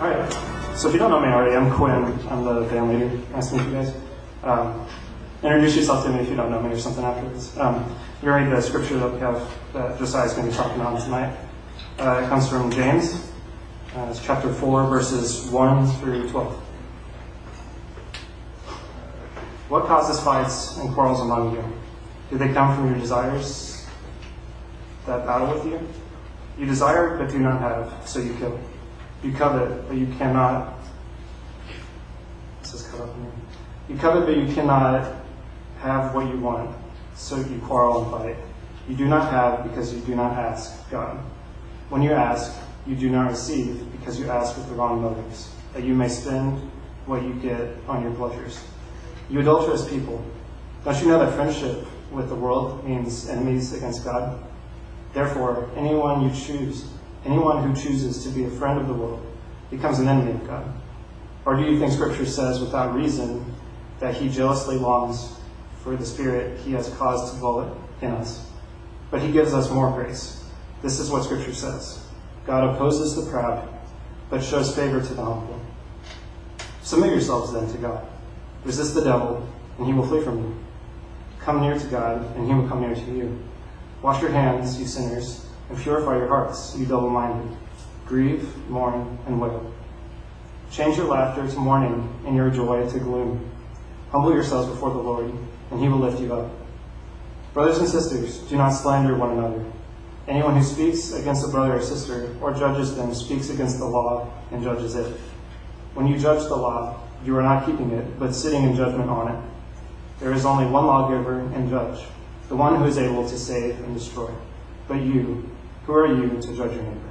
All right. So if you don't know me already, I'm Quinn. I'm the band leader. Nice to meet you guys. Um, introduce yourself to me if you don't know me or something afterwards. Um, you're ready the scripture that we have that Josiah is going to be talking on tonight. Uh, it comes from James. Uh, it's chapter 4, verses 1 through 12. What causes fights and quarrels among you? Do they come from your desires that battle with you? You desire but do not have, so you kill. You covet, but you cannot. This is cut in here. You covet, but you cannot have what you want, so you quarrel and fight. You do not have because you do not ask God. When you ask, you do not receive because you ask with the wrong motives, that you may spend what you get on your pleasures. You adulterous people, don't you know that friendship with the world means enemies against God? Therefore, anyone you choose Anyone who chooses to be a friend of the world becomes an enemy of God. Or do you think Scripture says without reason that he jealously longs for the Spirit he has caused to dwell in us? But he gives us more grace. This is what Scripture says God opposes the proud, but shows favor to the humble. Submit yourselves then to God. Resist the devil, and he will flee from you. Come near to God, and he will come near to you. Wash your hands, you sinners and purify your hearts, you double minded. Grieve, mourn, and wail. Change your laughter to mourning and your joy to gloom. Humble yourselves before the Lord, and he will lift you up. Brothers and sisters, do not slander one another. Anyone who speaks against a brother or sister or judges them speaks against the law and judges it. When you judge the law, you are not keeping it, but sitting in judgment on it. There is only one lawgiver and judge, the one who is able to save and destroy. But you, who are you to judge your neighbor?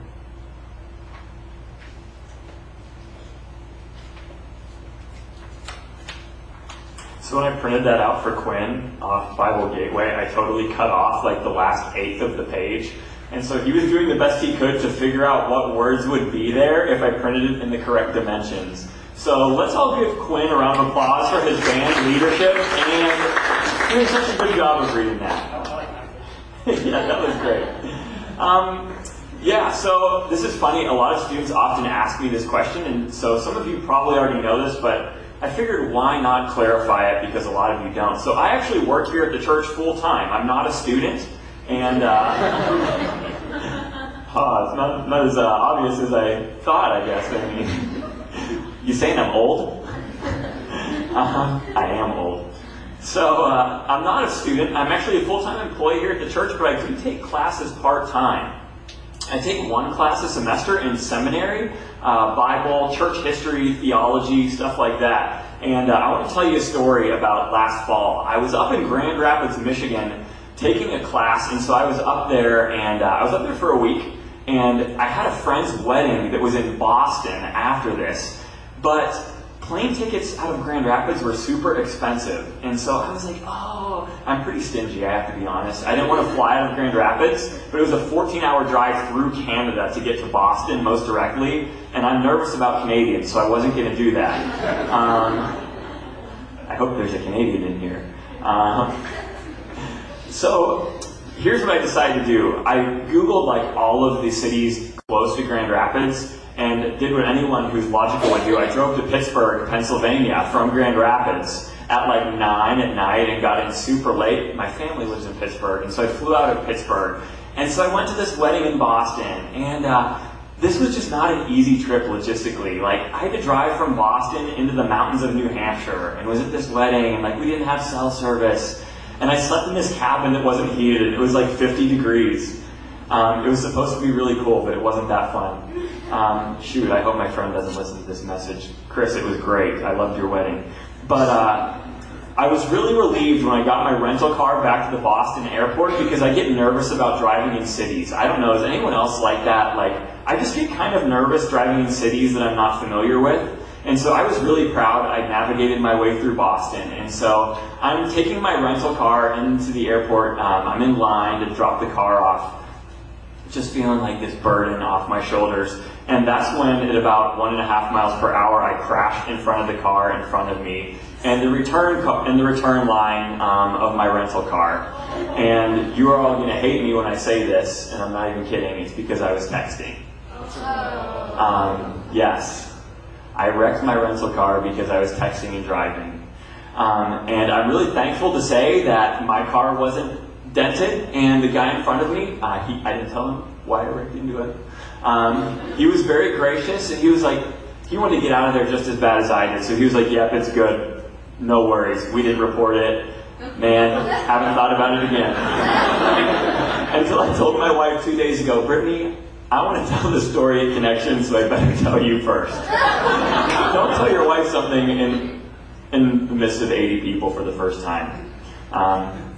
So when I printed that out for Quinn off Bible Gateway, I totally cut off like the last eighth of the page. And so he was doing the best he could to figure out what words would be there if I printed it in the correct dimensions. So let's all give Quinn a round of applause for his band leadership and doing such a good job of reading that. yeah, that was great. Um, yeah, so this is funny. A lot of students often ask me this question, and so some of you probably already know this, but I figured why not clarify it because a lot of you don't. So I actually work here at the church full time. I'm not a student, and uh, oh, it's not, not as uh, obvious as I thought, I guess. I mean, you saying I'm old? Uh-huh, I am old. So uh, I'm not a student. I'm actually a full-time employee here at the church, but I do take classes part-time. I take one class a semester in seminary, uh, Bible, church history, theology, stuff like that. And uh, I want to tell you a story about last fall. I was up in Grand Rapids, Michigan, taking a class, and so I was up there, and uh, I was up there for a week, and I had a friend's wedding that was in Boston after this. But plane tickets out of Grand Rapids were super expensive. And so I was like, oh, I'm pretty stingy, I have to be honest. I didn't want to fly out of Grand Rapids, but it was a 14 hour drive through Canada to get to Boston most directly. And I'm nervous about Canadians, so I wasn't going to do that. Um, I hope there's a Canadian in here. Um, so here's what I decided to do. I Googled like all of the cities close to Grand Rapids and did what anyone who's logical would do. I drove to Pittsburgh, Pennsylvania from Grand Rapids at like 9 at night and got in super late. My family lives in Pittsburgh, and so I flew out of Pittsburgh. And so I went to this wedding in Boston, and uh, this was just not an easy trip logistically. Like, I had to drive from Boston into the mountains of New Hampshire, and was at this wedding, and like, we didn't have cell service. And I slept in this cabin that wasn't heated. It was like 50 degrees. Um, it was supposed to be really cool, but it wasn't that fun. Um, shoot, I hope my friend doesn't listen to this message. Chris, it was great. I loved your wedding. But uh, I was really relieved when I got my rental car back to the Boston airport because I get nervous about driving in cities. I don't know, is anyone else like that? Like, I just get kind of nervous driving in cities that I'm not familiar with. And so I was really proud I navigated my way through Boston. And so I'm taking my rental car into the airport. Um, I'm in line to drop the car off just feeling like this burden off my shoulders. And that's when, at about one and a half miles per hour, I crashed in front of the car in front of me, and the return co- in the return line um, of my rental car. And you are all going to hate me when I say this, and I'm not even kidding. It's because I was texting. Um, yes, I wrecked my rental car because I was texting and driving. Um, and I'm really thankful to say that my car wasn't dented, and the guy in front of me, uh, he, I didn't tell him why I wrecked into it. Um, he was very gracious, and he was like, he wanted to get out of there just as bad as I did. So he was like, "Yep, it's good. No worries. We didn't report it. Man, haven't thought about it again." Until I told my wife two days ago, Brittany, I want to tell the story at Connection, so I better tell you first. Don't tell your wife something in in the midst of 80 people for the first time. Um,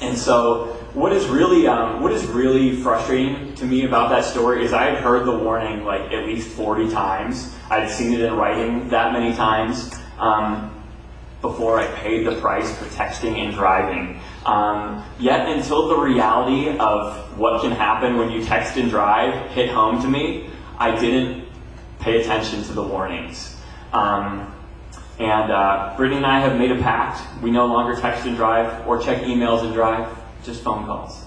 and so, what is really um, what is really frustrating to me about that story is I had heard the warning like at least 40 times. I'd seen it in writing that many times um, before I paid the price for texting and driving. Um, yet until the reality of what can happen when you text and drive hit home to me, I didn't pay attention to the warnings. Um, and uh, Brittany and I have made a pact. We no longer text and drive or check emails and drive, just phone calls.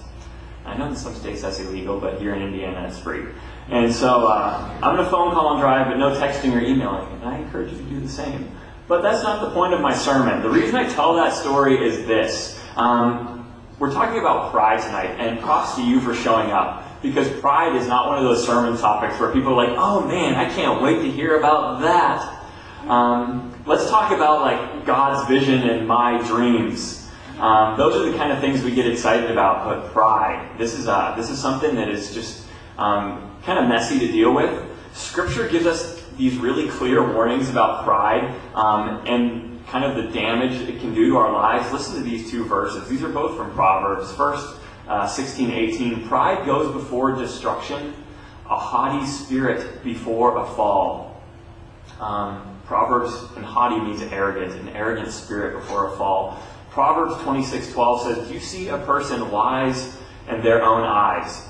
I know in some states that's illegal, but here in Indiana it's free. And so uh, I'm going to phone call and drive, but no texting or emailing. And I encourage you to do the same. But that's not the point of my sermon. The reason I tell that story is this. Um, we're talking about pride tonight, and props to you for showing up. Because pride is not one of those sermon topics where people are like, oh man, I can't wait to hear about that. Um, let's talk about like God's vision and my dreams. Um, those are the kind of things we get excited about. But pride, this is uh, this is something that is just um, kind of messy to deal with. Scripture gives us these really clear warnings about pride um, and kind of the damage it can do to our lives. Listen to these two verses. These are both from Proverbs. First, uh, 16, 18. Pride goes before destruction, a haughty spirit before a fall. Um, Proverbs and haughty means arrogant, an arrogant spirit before a fall. Proverbs 26:12 says, "Do you see a person wise in their own eyes?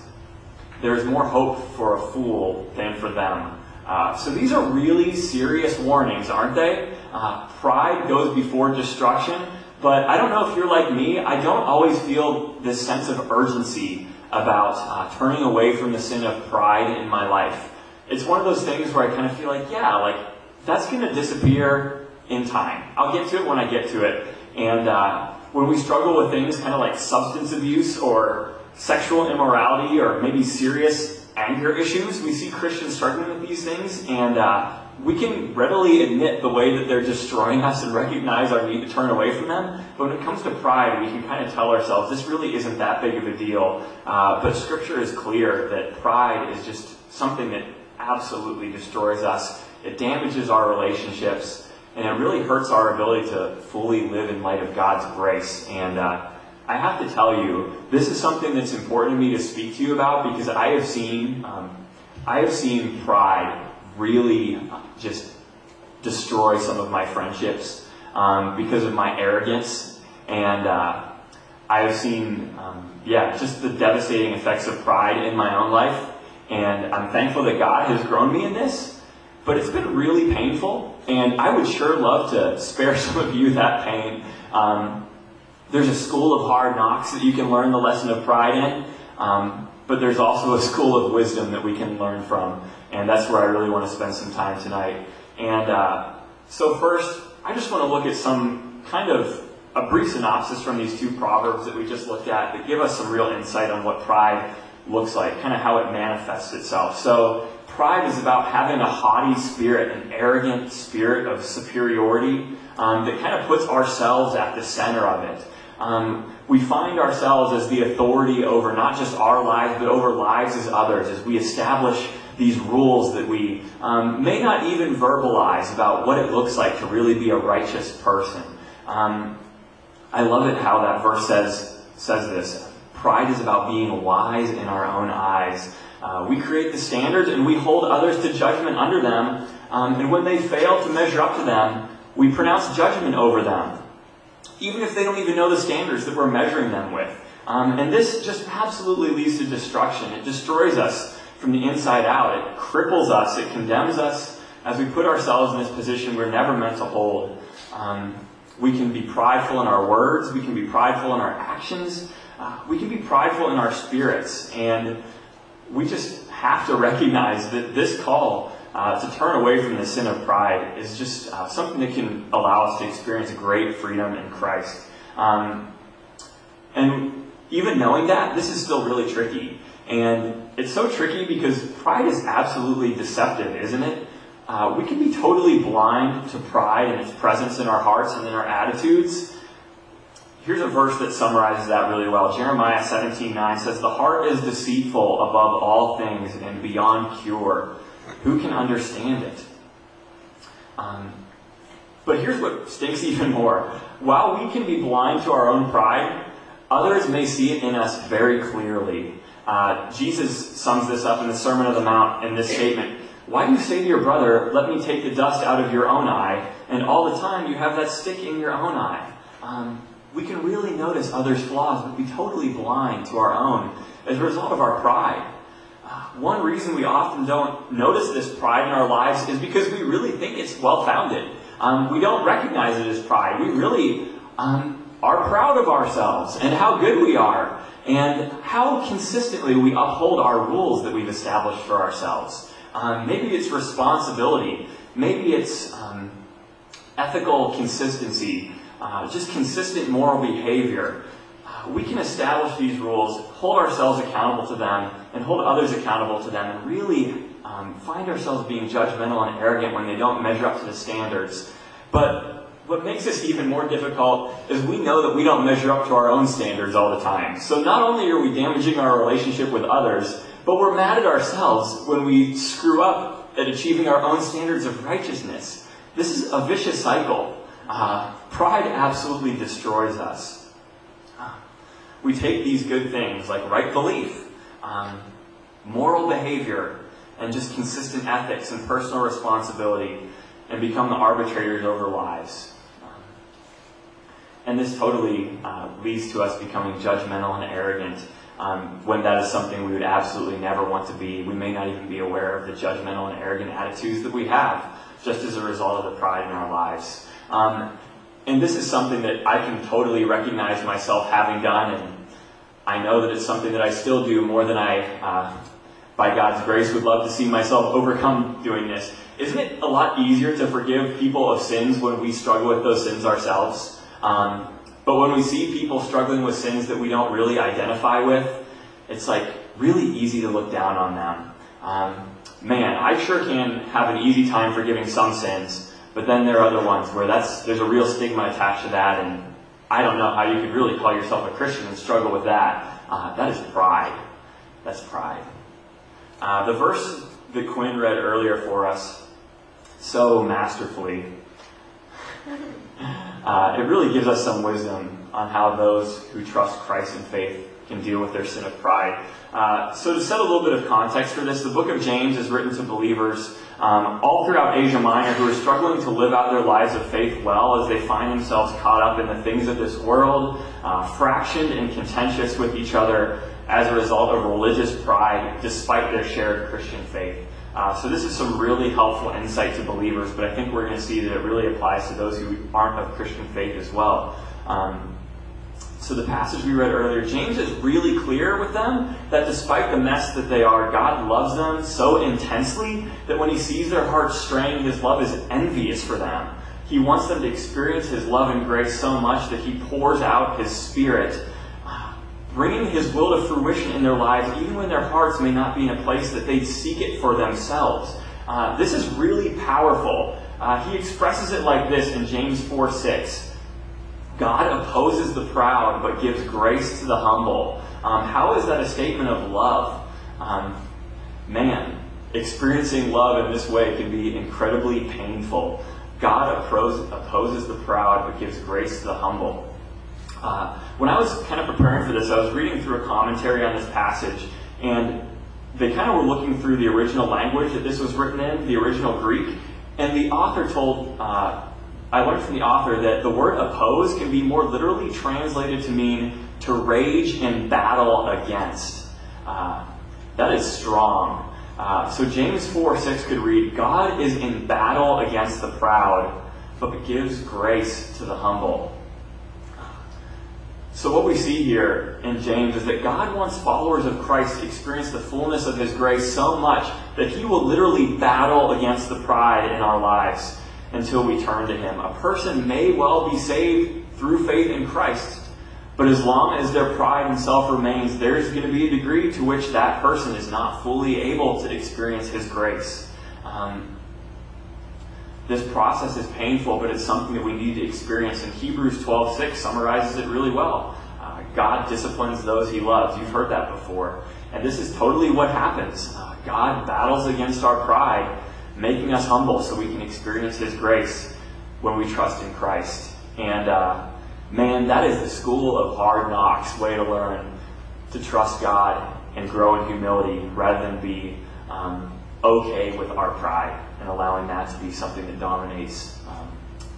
There is more hope for a fool than for them." Uh, so these are really serious warnings, aren't they? Uh, pride goes before destruction, but I don't know if you're like me. I don't always feel this sense of urgency about uh, turning away from the sin of pride in my life. It's one of those things where I kind of feel like, yeah, like that's going to disappear in time. I'll get to it when I get to it. And uh, when we struggle with things kind of like substance abuse or sexual immorality or maybe serious anger issues, we see Christians struggling with these things, and uh, we can readily admit the way that they're destroying us and recognize our need to turn away from them. But when it comes to pride, we can kind of tell ourselves this really isn't that big of a deal. Uh, but Scripture is clear that pride is just something that absolutely destroys us it damages our relationships, and it really hurts our ability to fully live in light of God's grace. And uh, I have to tell you, this is something that's important to me to speak to you about because I have seen, um, I have seen pride really just destroy some of my friendships um, because of my arrogance, and uh, I have seen, um, yeah, just the devastating effects of pride in my own life. And I'm thankful that God has grown me in this. But it's been really painful, and I would sure love to spare some of you that pain. Um, there's a school of hard knocks that you can learn the lesson of pride in, um, but there's also a school of wisdom that we can learn from, and that's where I really want to spend some time tonight. And uh, so, first, I just want to look at some kind of a brief synopsis from these two proverbs that we just looked at that give us some real insight on what pride looks like, kind of how it manifests itself. So, Pride is about having a haughty spirit, an arrogant spirit of superiority um, that kind of puts ourselves at the center of it. Um, we find ourselves as the authority over not just our lives, but over lives as others, as we establish these rules that we um, may not even verbalize about what it looks like to really be a righteous person. Um, I love it how that verse says says this. Pride is about being wise in our own eyes. Uh, we create the standards and we hold others to judgment under them. Um, and when they fail to measure up to them, we pronounce judgment over them, even if they don't even know the standards that we're measuring them with. Um, and this just absolutely leads to destruction. It destroys us from the inside out. It cripples us. It condemns us as we put ourselves in this position we're never meant to hold. Um, we can be prideful in our words. We can be prideful in our actions. Uh, we can be prideful in our spirits. And we just have to recognize that this call uh, to turn away from the sin of pride is just uh, something that can allow us to experience great freedom in Christ. Um, and even knowing that, this is still really tricky. And it's so tricky because pride is absolutely deceptive, isn't it? Uh, we can be totally blind to pride and its presence in our hearts and in our attitudes. Here's a verse that summarizes that really well. Jeremiah 17:9 says, "The heart is deceitful above all things and beyond cure. Who can understand it?" Um, but here's what stinks even more. While we can be blind to our own pride, others may see it in us very clearly. Uh, Jesus sums this up in the Sermon on the Mount in this statement. Why do you say to your brother, Let me take the dust out of your own eye, and all the time you have that stick in your own eye? Um, we can really notice others' flaws, but be totally blind to our own as a result of our pride. Uh, one reason we often don't notice this pride in our lives is because we really think it's well founded. Um, we don't recognize it as pride. We really um, are proud of ourselves and how good we are and how consistently we uphold our rules that we've established for ourselves. Um, maybe it's responsibility. Maybe it's um, ethical consistency, uh, just consistent moral behavior. Uh, we can establish these rules, hold ourselves accountable to them, and hold others accountable to them, and really um, find ourselves being judgmental and arrogant when they don't measure up to the standards. But what makes this even more difficult is we know that we don't measure up to our own standards all the time. So not only are we damaging our relationship with others, but we're mad at ourselves when we screw up at achieving our own standards of righteousness. This is a vicious cycle. Uh, pride absolutely destroys us. We take these good things like right belief, um, moral behavior, and just consistent ethics and personal responsibility and become the arbitrators over lives. And this totally uh, leads to us becoming judgmental and arrogant um, when that is something we would absolutely never want to be. We may not even be aware of the judgmental and arrogant attitudes that we have just as a result of the pride in our lives. Um, and this is something that I can totally recognize myself having done, and I know that it's something that I still do more than I, uh, by God's grace, would love to see myself overcome doing this. Isn't it a lot easier to forgive people of sins when we struggle with those sins ourselves? Um, but when we see people struggling with sins that we don't really identify with, it's like really easy to look down on them. Um, man, I sure can have an easy time forgiving some sins, but then there are other ones where that's there's a real stigma attached to that, and I don't know how you could really call yourself a Christian and struggle with that. Uh, that is pride. That's pride. Uh, the verse that Quinn read earlier for us so masterfully uh, it really gives us some wisdom on how those who trust Christ in faith can deal with their sin of pride. Uh, so, to set a little bit of context for this, the book of James is written to believers um, all throughout Asia Minor who are struggling to live out their lives of faith well as they find themselves caught up in the things of this world, uh, fractioned and contentious with each other as a result of religious pride despite their shared Christian faith. Uh, so this is some really helpful insight to believers, but I think we're going to see that it really applies to those who aren't of Christian faith as well. Um, so the passage we read earlier, James is really clear with them that despite the mess that they are, God loves them so intensely that when he sees their hearts straying, his love is envious for them. He wants them to experience his love and grace so much that he pours out his spirit bringing His will to fruition in their lives, even when their hearts may not be in a place that they seek it for themselves. Uh, this is really powerful. Uh, he expresses it like this in James 4 6. God opposes the proud, but gives grace to the humble. Um, how is that a statement of love? Um, man, experiencing love in this way can be incredibly painful. God opposes the proud, but gives grace to the humble. Uh, when I was kind of preparing for this, I was reading through a commentary on this passage, and they kind of were looking through the original language that this was written in, the original Greek, and the author told, uh, I learned from the author that the word oppose can be more literally translated to mean to rage in battle against. Uh, that is strong. Uh, so James 4 6 could read, God is in battle against the proud, but gives grace to the humble. So, what we see here in James is that God wants followers of Christ to experience the fullness of His grace so much that He will literally battle against the pride in our lives until we turn to Him. A person may well be saved through faith in Christ, but as long as their pride and self remains, there's going to be a degree to which that person is not fully able to experience His grace. Um, this process is painful, but it's something that we need to experience. And Hebrews 12:6 summarizes it really well. Uh, God disciplines those He loves. You've heard that before, and this is totally what happens. Uh, God battles against our pride, making us humble so we can experience His grace when we trust in Christ. And uh, man, that is the school of hard knocks way to learn to trust God and grow in humility rather than be um, okay with our pride and allowing that to be something that dominates um,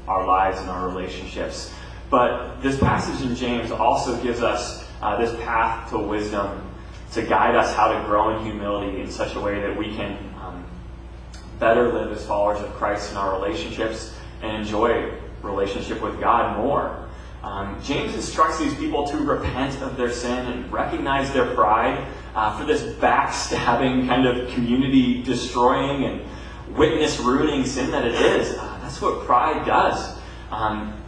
our lives and our relationships. But this passage in James also gives us uh, this path to wisdom to guide us how to grow in humility in such a way that we can better live as followers of Christ in our relationships and enjoy relationship with God more. Um, James instructs these people to repent of their sin and recognize their pride uh, for this backstabbing, kind of community destroying and witness ruining sin that it is. Uh, that's what pride does. Um,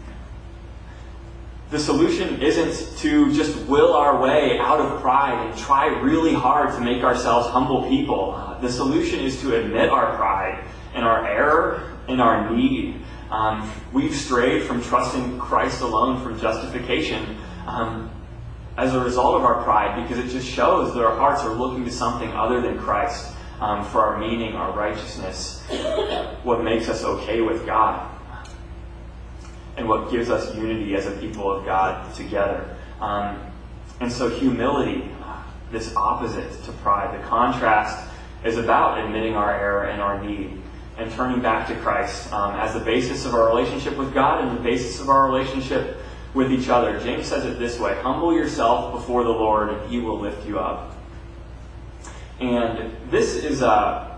the solution isn't to just will our way out of pride and try really hard to make ourselves humble people. The solution is to admit our pride and our error and our need. Um, we've strayed from trusting Christ alone from justification um, as a result of our pride because it just shows that our hearts are looking to something other than Christ um, for our meaning, our righteousness, what makes us okay with God, and what gives us unity as a people of God together. Um, and so, humility, this opposite to pride, the contrast is about admitting our error and our need and turning back to Christ um, as the basis of our relationship with God and the basis of our relationship with each other. James says it this way Humble yourself before the Lord, and he will lift you up. And this is a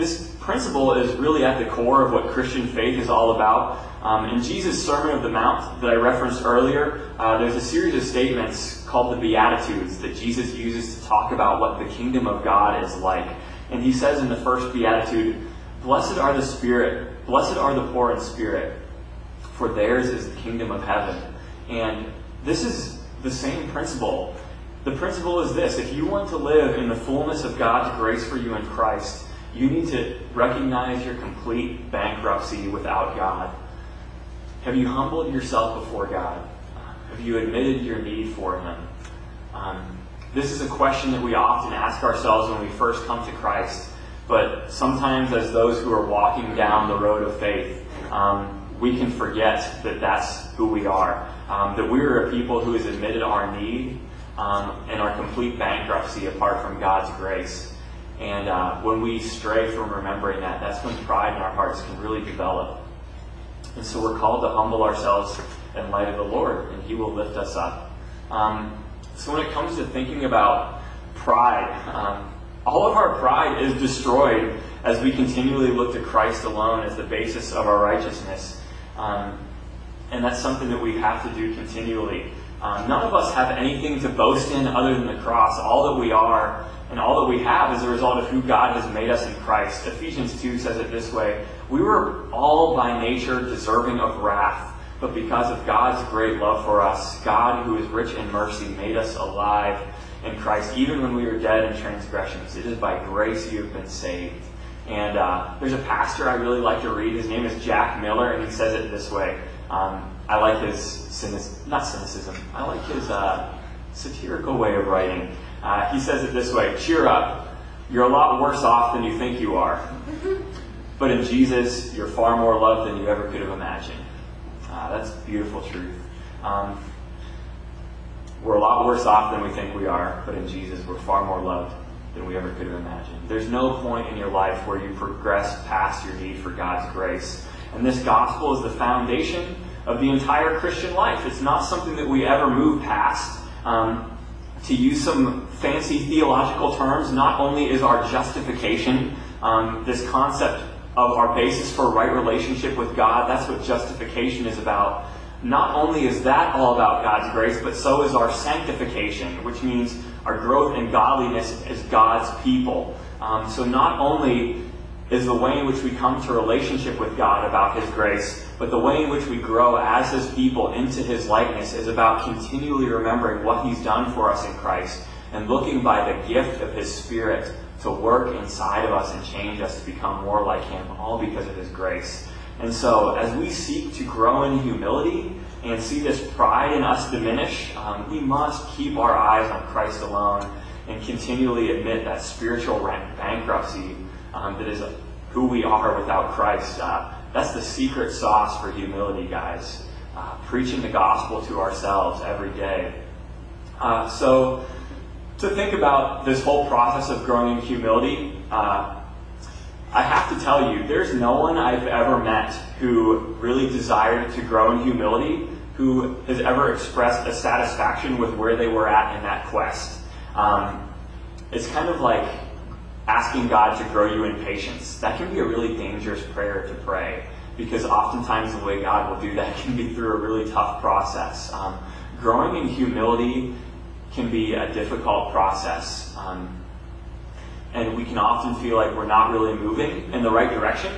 this principle is really at the core of what Christian faith is all about. Um, in Jesus' Sermon of the Mount that I referenced earlier, uh, there's a series of statements called the Beatitudes that Jesus uses to talk about what the kingdom of God is like. And he says in the first Beatitude, Blessed are the Spirit, blessed are the poor in spirit, for theirs is the kingdom of heaven. And this is the same principle the principle is this if you want to live in the fullness of God's grace for you in Christ, you need to recognize your complete bankruptcy without God. Have you humbled yourself before God? Have you admitted your need for Him? Um, this is a question that we often ask ourselves when we first come to Christ, but sometimes, as those who are walking down the road of faith, um, we can forget that that's who we are. Um, that we are a people who has admitted our need um, and our complete bankruptcy apart from God's grace. And uh, when we stray from remembering that, that's when pride in our hearts can really develop. And so we're called to humble ourselves in light of the Lord, and He will lift us up. Um, so when it comes to thinking about pride, um, all of our pride is destroyed as we continually look to Christ alone as the basis of our righteousness. Um, and that's something that we have to do continually. Um, none of us have anything to boast in other than the cross. All that we are and all that we have is a result of who God has made us in Christ. Ephesians 2 says it this way We were all by nature deserving of wrath, but because of God's great love for us, God, who is rich in mercy, made us alive in Christ, even when we were dead in transgressions. It is by grace you have been saved. And uh, there's a pastor I really like to read. His name is Jack Miller, and he says it this way. Um, I like his not cynicism. I like his uh, satirical way of writing. Uh, he says it this way: "Cheer up, you're a lot worse off than you think you are, but in Jesus, you're far more loved than you ever could have imagined." Uh, that's beautiful truth. Um, we're a lot worse off than we think we are, but in Jesus, we're far more loved than we ever could have imagined. There's no point in your life where you progress past your need for God's grace. And this gospel is the foundation of the entire Christian life. It's not something that we ever move past. Um, to use some fancy theological terms, not only is our justification um, this concept of our basis for a right relationship with God, that's what justification is about. not only is that all about God's grace, but so is our sanctification, which means our growth in godliness as God's people. Um, so not only is the way in which we come to relationship with God about His grace, but the way in which we grow as His people into His likeness is about continually remembering what He's done for us in Christ and looking by the gift of His Spirit to work inside of us and change us to become more like Him, all because of His grace. And so, as we seek to grow in humility and see this pride in us diminish, um, we must keep our eyes on Christ alone and continually admit that spiritual bankruptcy um, that is who we are without Christ. Uh, that's the secret sauce for humility, guys. Uh, preaching the gospel to ourselves every day. Uh, so, to think about this whole process of growing in humility, uh, I have to tell you, there's no one I've ever met who really desired to grow in humility who has ever expressed a satisfaction with where they were at in that quest. Um, it's kind of like asking God to grow you in patience. That can be a really dangerous prayer to pray because oftentimes the way God will do that can be through a really tough process. Um, growing in humility can be a difficult process. Um, and we can often feel like we're not really moving in the right direction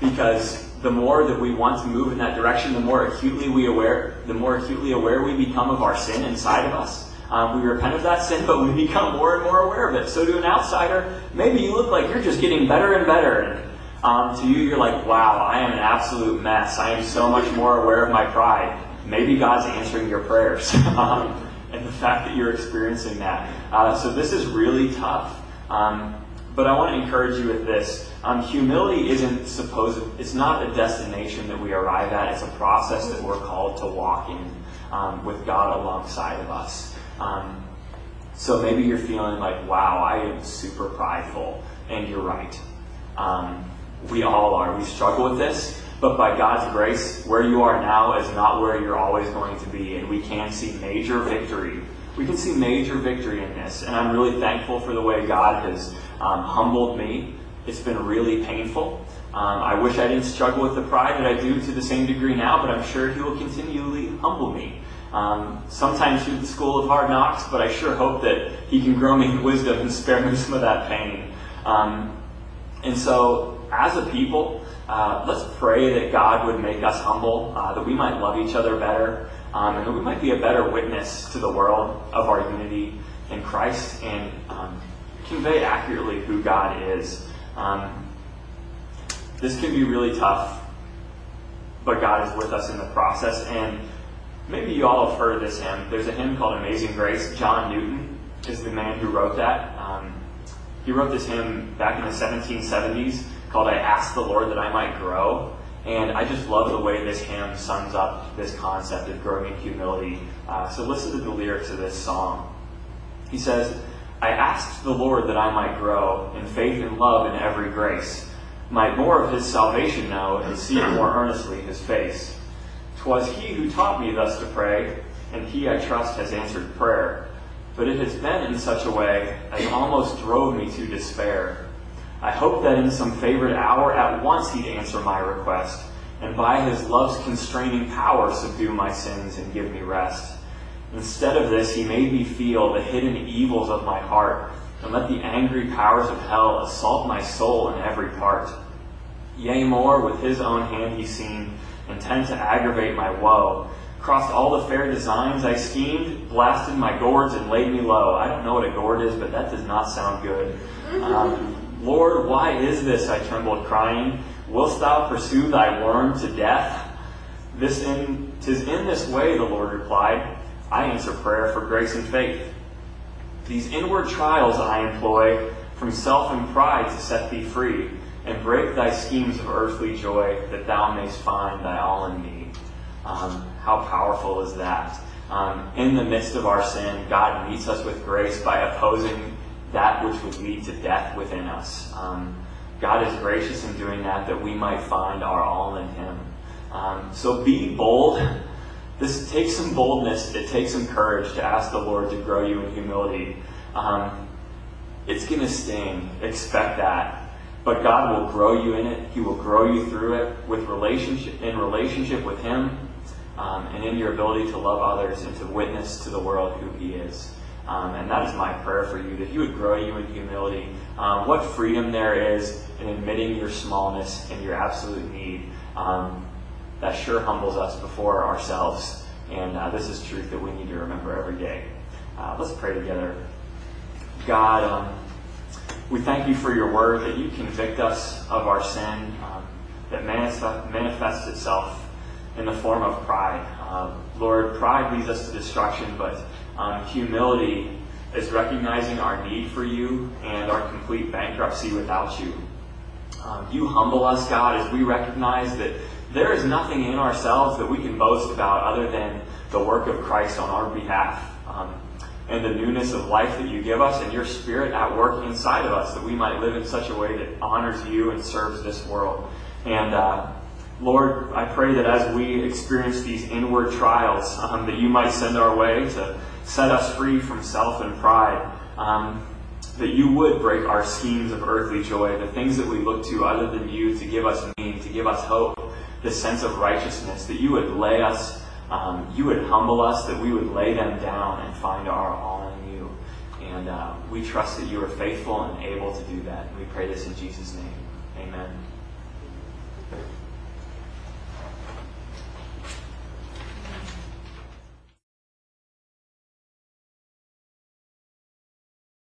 because the more that we want to move in that direction, the more acutely we aware, the more acutely aware we become of our sin inside of us. Um, we repent of that sin, but we become more and more aware of it. So to an outsider, maybe you look like you're just getting better and better. And um, to you, you're like, wow, I am an absolute mess. I am so much more aware of my pride. Maybe God's answering your prayers. um, and the fact that you're experiencing that. Uh, so this is really tough. Um, but I want to encourage you with this. Um, humility isn't supposed, it's not a destination that we arrive at. It's a process that we're called to walk in um, with God alongside of us. Um, so maybe you're feeling like, wow, I am super prideful. And you're right. Um, we all are. We struggle with this. But by God's grace, where you are now is not where you're always going to be. And we can see major victory. We can see major victory in this. And I'm really thankful for the way God has um, humbled me. It's been really painful. Um, I wish I didn't struggle with the pride that I do to the same degree now, but I'm sure He will continually humble me. Um, sometimes through the school of hard knocks, but I sure hope that He can grow me in wisdom and spare me some of that pain. Um, and so, as a people, uh, let's pray that God would make us humble, uh, that we might love each other better, um, and that we might be a better witness to the world of our unity in Christ and um, convey accurately who God is. Um, this can be really tough, but God is with us in the process. And maybe you all have heard this hymn. There's a hymn called Amazing Grace. John Newton is the man who wrote that. Um, he wrote this hymn back in the 1770s called I Ask the Lord That I Might Grow. And I just love the way this hymn sums up this concept of growing in humility. Uh, so listen to the lyrics of this song. He says, I asked the Lord that I might grow in faith and love and every grace, might more of his salvation know and see more earnestly his face. 'Twas he who taught me thus to pray, and he I trust has answered prayer. But it has been in such a way as almost drove me to despair. I hoped that in some favored hour at once he'd answer my request, and by his love's constraining power subdue my sins and give me rest. Instead of this, he made me feel the hidden evils of my heart, and let the angry powers of hell assault my soul in every part. Yea, more, with his own hand he seemed, intent to aggravate my woe. Crossed all the fair designs I schemed, blasted my gourds and laid me low. I don't know what a gourd is, but that does not sound good. Um, Lord, why is this? I trembled, crying. Wilt thou pursue thy worm to death? This in, tis in this way, the Lord replied. I answer prayer for grace and faith. These inward trials I employ from self and pride to set thee free, and break thy schemes of earthly joy, that thou mayst find thy all in me. Um, how powerful is that? Um, in the midst of our sin, God meets us with grace by opposing that which would lead to death within us. Um, God is gracious in doing that, that we might find our all in Him. Um, so be bold. This takes some boldness. It takes some courage to ask the Lord to grow you in humility. Um, it's going to sting. Expect that. But God will grow you in it. He will grow you through it with relationship in relationship with Him. um, and in your ability to love others and to witness to the world who He is. Um, and that is my prayer for you, that He would grow you in humility. Um, what freedom there is in admitting your smallness and your absolute need. Um, that sure humbles us before ourselves. And uh, this is truth that we need to remember every day. Uh, let's pray together. God, um, we thank you for your word, that you convict us of our sin, um, that manifest, manifests itself in the form of pride. Uh, Lord, pride leads us to destruction, but um, humility is recognizing our need for you and our complete bankruptcy without you. Um, you humble us, God, as we recognize that there is nothing in ourselves that we can boast about other than the work of Christ on our behalf. Um, and the newness of life that you give us and your spirit at work inside of us that we might live in such a way that honors you and serves this world. And uh, Lord, I pray that as we experience these inward trials, um, that you might send our way to set us free from self and pride. Um, that you would break our schemes of earthly joy, the things that we look to other than you to give us meaning, to give us hope, the sense of righteousness, that you would lay us, um, you would humble us, that we would lay them down and find our all in you. And uh, we trust that you are faithful and able to do that. We pray this in Jesus' name. Amen.